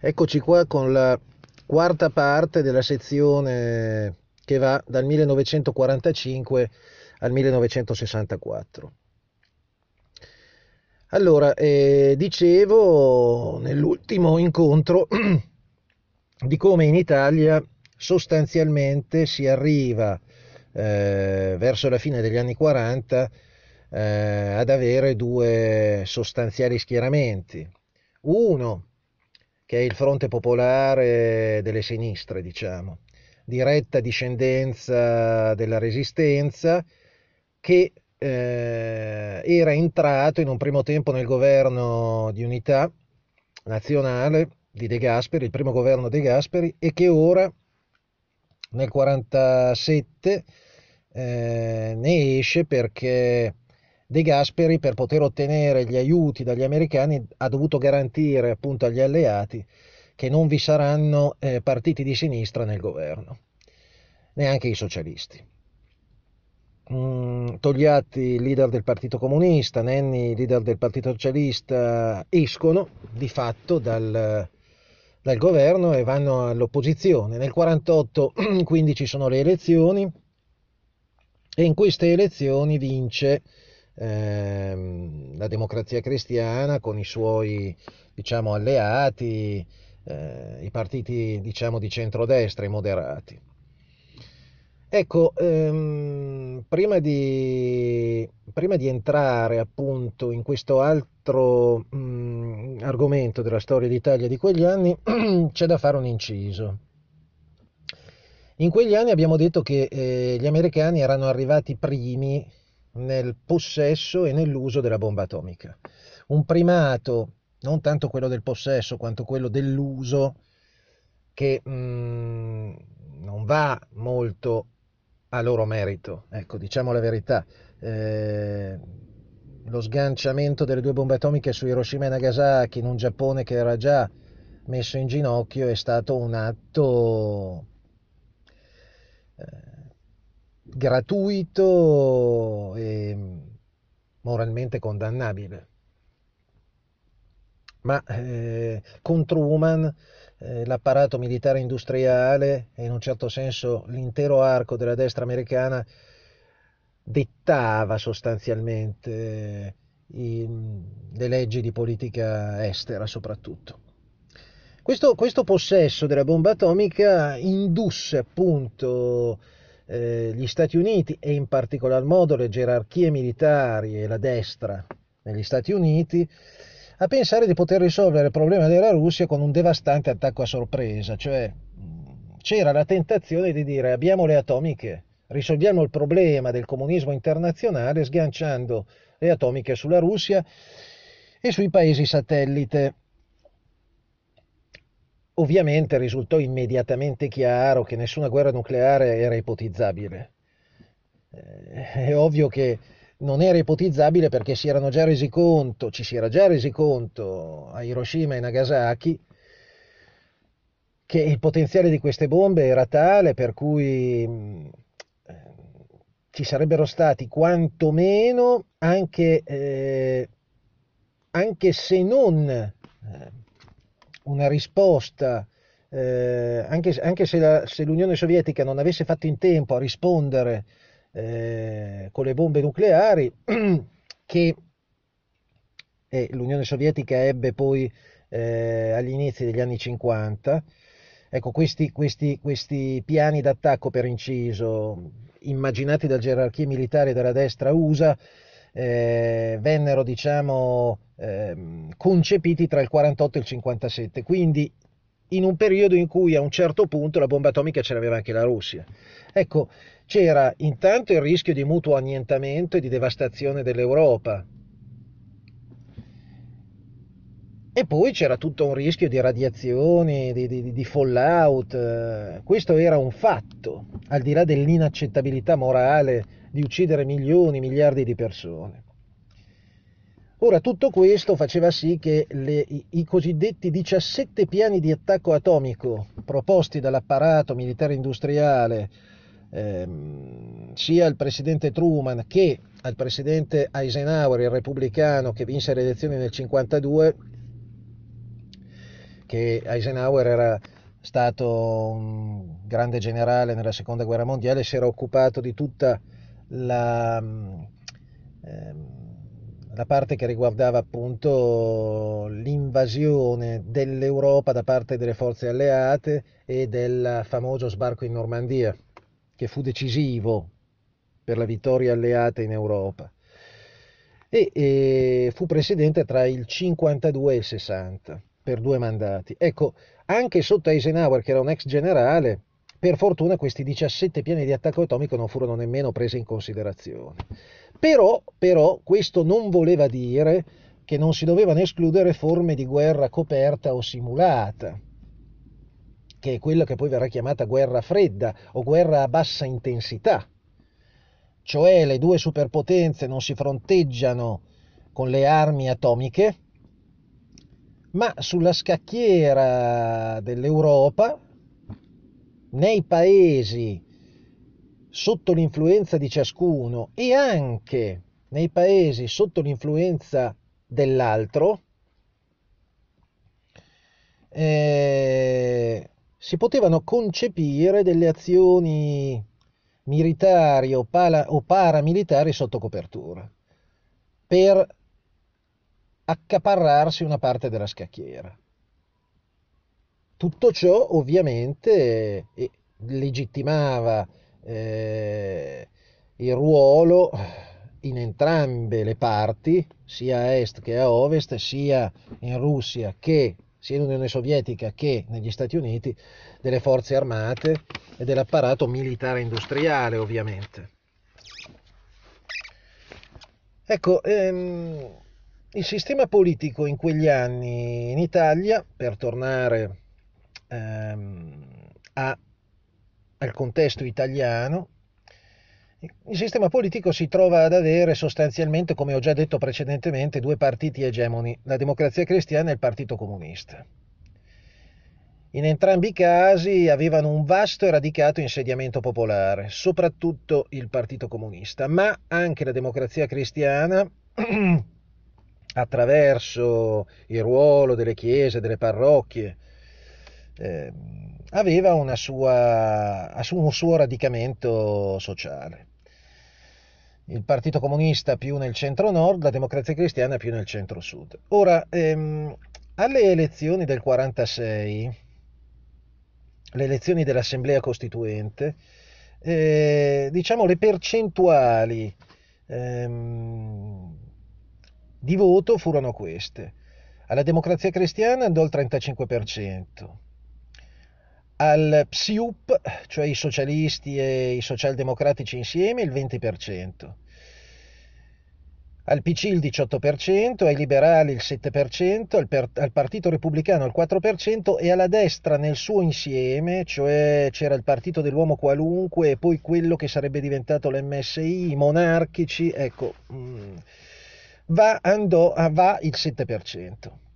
Eccoci qua con la quarta parte della sezione che va dal 1945 al 1964. Allora, eh, dicevo nell'ultimo incontro di come in Italia sostanzialmente si arriva eh, verso la fine degli anni 40 eh, ad avere due sostanziali schieramenti. Uno che è il fronte popolare delle sinistre, diciamo, diretta discendenza della resistenza, che eh, era entrato in un primo tempo nel governo di unità nazionale di De Gasperi, il primo governo De Gasperi, e che ora, nel 1947, eh, ne esce perché De Gasperi per poter ottenere gli aiuti dagli americani ha dovuto garantire appunto agli alleati che non vi saranno eh, partiti di sinistra nel governo, neanche i socialisti. Mm, Togliatti, leader del Partito Comunista, Nenni, leader del Partito Socialista, escono di fatto dal, dal governo e vanno all'opposizione. Nel 1948 quindi ci sono le elezioni e in queste elezioni vince ehm, la democrazia cristiana con i suoi diciamo, alleati, eh, i partiti diciamo, di centrodestra, i moderati. Ecco, ehm, prima, di, prima, di, entrare appunto in questo altro mh, mm, argomento della storia d'Italia di quegli anni, c'è da fare un inciso. In quegli anni abbiamo detto che eh, gli americani erano arrivati primi nel possesso e nell'uso della bomba atomica. Un primato, non tanto quello del possesso quanto quello dell'uso, che mm, non va molto a loro merito, ecco, diciamo la verità. Eh, lo sganciamento delle due bombe atomiche su Hiroshima e Nagasaki in un Giappone che era già messo in ginocchio è stato un atto eh, gratuito e moralmente condannabile. Ma eh, con Truman eh, l'apparato militare industriale e in un certo senso l'intero arco della destra americana dettava sostanzialmente eh, i, le leggi di politica estera soprattutto. Questo, questo possesso della bomba atomica indusse appunto eh, gli Stati Uniti e in particolar modo le gerarchie militari e la destra negli Stati Uniti a pensare di poter risolvere il problema della Russia con un devastante attacco a sorpresa, cioè c'era la tentazione di dire abbiamo le atomiche, risolviamo il problema del comunismo internazionale sganciando le atomiche sulla Russia e sui paesi satellite. Ovviamente risultò immediatamente chiaro che nessuna guerra nucleare era ipotizzabile. Eh, è ovvio che non era ipotizzabile perché si erano già resi conto, ci si era già resi conto a Hiroshima e Nagasaki che il potenziale di queste bombe era tale per cui eh, ci sarebbero stati quantomeno anche, eh, anche se non eh, una risposta, eh, anche, anche, se, la, se, l'Unione Sovietica non avesse fatto in tempo a rispondere eh, con le bombe nucleari, che eh, l'Unione Sovietica ebbe poi eh, agli inizi degli anni 50, ecco questi, questi, questi piani d'attacco per inciso, immaginati da gerarchie militari della destra USA, eh, vennero diciamo eh, concepiti tra il 48 e il 57, quindi in un periodo in cui a un certo punto la bomba atomica ce l'aveva anche la Russia. Ecco, c'era intanto il rischio di mutuo annientamento e di devastazione dell'Europa, E poi c'era tutto un rischio di radiazioni, di, di, di, fallout. Questo era un fatto, al di là dell'inaccettabilità morale di uccidere milioni, miliardi di persone. Ora, tutto questo faceva sì che le, i, cosiddetti 17 piani di attacco atomico proposti dall'apparato militare industriale ehm, sia al presidente Truman che al presidente Eisenhower, il repubblicano che vinse le elezioni nel 1952, che Eisenhower era stato un grande generale nella seconda guerra mondiale, si era occupato di tutta la, ehm, la parte che riguardava appunto l'invasione dell'Europa da parte delle forze alleate e del famoso sbarco in Normandia, che fu decisivo per la vittoria alleata in Europa. E, e fu presidente tra il 52 e il 60 per due mandati. Ecco, anche sotto Eisenhower, che era un ex generale, per fortuna questi 17 piani di attacco atomico non furono nemmeno presi in considerazione. Però, però questo non voleva dire che non si dovevano escludere forme di guerra coperta o simulata, che è quella che poi verrà chiamata guerra fredda o guerra a bassa intensità. Cioè le due superpotenze non si fronteggiano con le armi atomiche, ma sulla scacchiera dell'Europa, nei paesi sotto l'influenza di ciascuno e anche nei paesi sotto l'influenza dell'altro, eh, si potevano concepire delle azioni militari o, pala, o paramilitari sotto copertura per accaparrarsi una parte della scacchiera. Tutto ciò ovviamente legittimava eh, il ruolo in entrambe le parti, sia a est che a ovest, sia in Russia che sia in Unione Sovietica che negli Stati Uniti, delle forze armate e dell'apparato militare industriale, ovviamente. Ecco, ehm, il sistema politico in quegli anni in Italia, per tornare ehm, a al contesto italiano, il sistema politico si trova ad avere sostanzialmente, come ho già detto precedentemente, due partiti egemoni, la democrazia cristiana e il partito comunista. In entrambi i casi avevano un vasto e radicato insediamento popolare, soprattutto il partito comunista, ma anche la democrazia cristiana, attraverso il ruolo delle chiese, delle parrocchie, eh, aveva sua, un suo radicamento sociale. Il Partito Comunista più nel centro-nord, la Democrazia Cristiana più nel centro-sud. Ora, ehm, alle elezioni del 46, le elezioni dell'Assemblea Costituente, eh, diciamo le percentuali ehm, di voto furono queste. Alla Democrazia Cristiana andò il 35%, al PSIUP, cioè i socialisti e i socialdemocratici insieme, il 20%, al PC il 18%, ai liberali il 7%, al, per, al, Partito Repubblicano il 4% e alla destra nel suo insieme, cioè c'era il Partito dell'Uomo Qualunque e poi quello che sarebbe diventato l'MSI, i monarchici, ecco, mm, va, andò, va il 7%.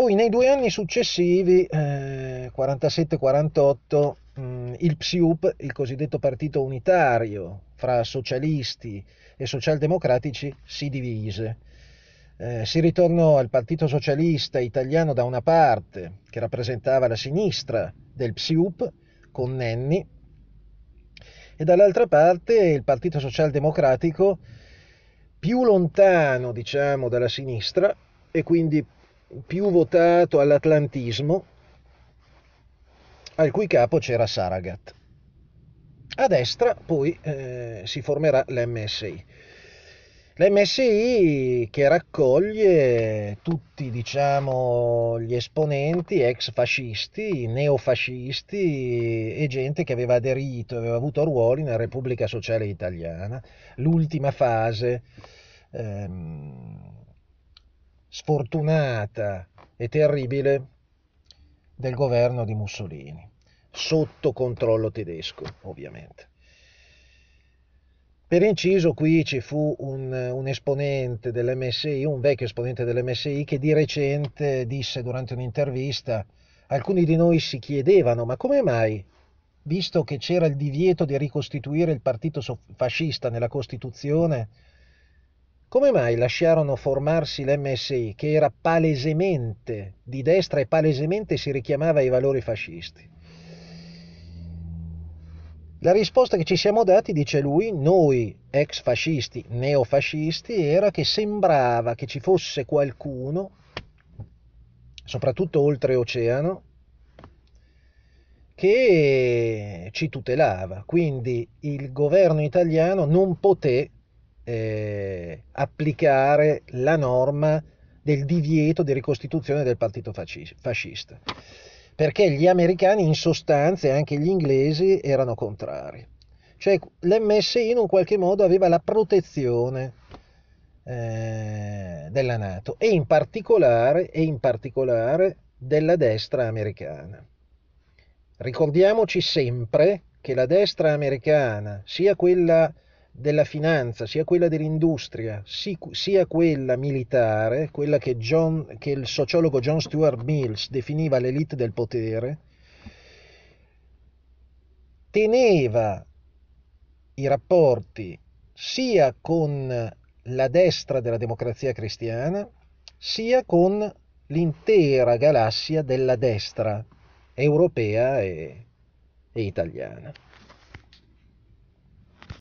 Poi nei due anni successivi, eh, 47-48, mh, il PSIUP, il cosiddetto partito unitario fra socialisti e socialdemocratici, si divise. Eh, si ritornò al Partito Socialista Italiano da una parte, che rappresentava la sinistra del PSIUP, con Nenni, e dall'altra parte il Partito Socialdemocratico, più lontano, diciamo, dalla sinistra e quindi più votato all'atlantismo, al cui capo c'era Saragat. A destra poi eh, si formerà l'MSI. L'MSI che raccoglie tutti diciamo, gli esponenti ex fascisti, neofascisti e gente che aveva aderito, aveva avuto ruoli nella Repubblica Sociale Italiana, l'ultima fase ehm, sfortunata e terribile del governo di Mussolini, sotto controllo tedesco ovviamente. Per inciso qui ci fu un, un esponente dell'MSI, un vecchio esponente dell'MSI che di recente disse durante un'intervista, alcuni di noi si chiedevano ma come mai, visto che c'era il divieto di ricostituire il partito fascista nella Costituzione, come mai lasciarono formarsi l'MSI che era palesemente di destra e palesemente si richiamava ai valori fascisti? La risposta che ci siamo dati, dice lui, noi ex fascisti, neofascisti, era che sembrava che ci fosse qualcuno, soprattutto oltreoceano, che ci tutelava. Quindi il governo italiano non poté eh, applicare la norma del divieto di ricostituzione del partito fascista perché gli americani in sostanza e anche gli inglesi erano contrari. Cioè l'MSI in un qualche modo aveva la protezione eh, della Nato e in, e in particolare della destra americana. Ricordiamoci sempre che la destra americana, sia quella della finanza, sia quella dell'industria, sia quella militare, quella che, John, che il sociologo John Stuart Mills definiva l'elite del potere, teneva i rapporti sia con la destra della democrazia cristiana, sia con l'intera galassia della destra europea e, e italiana.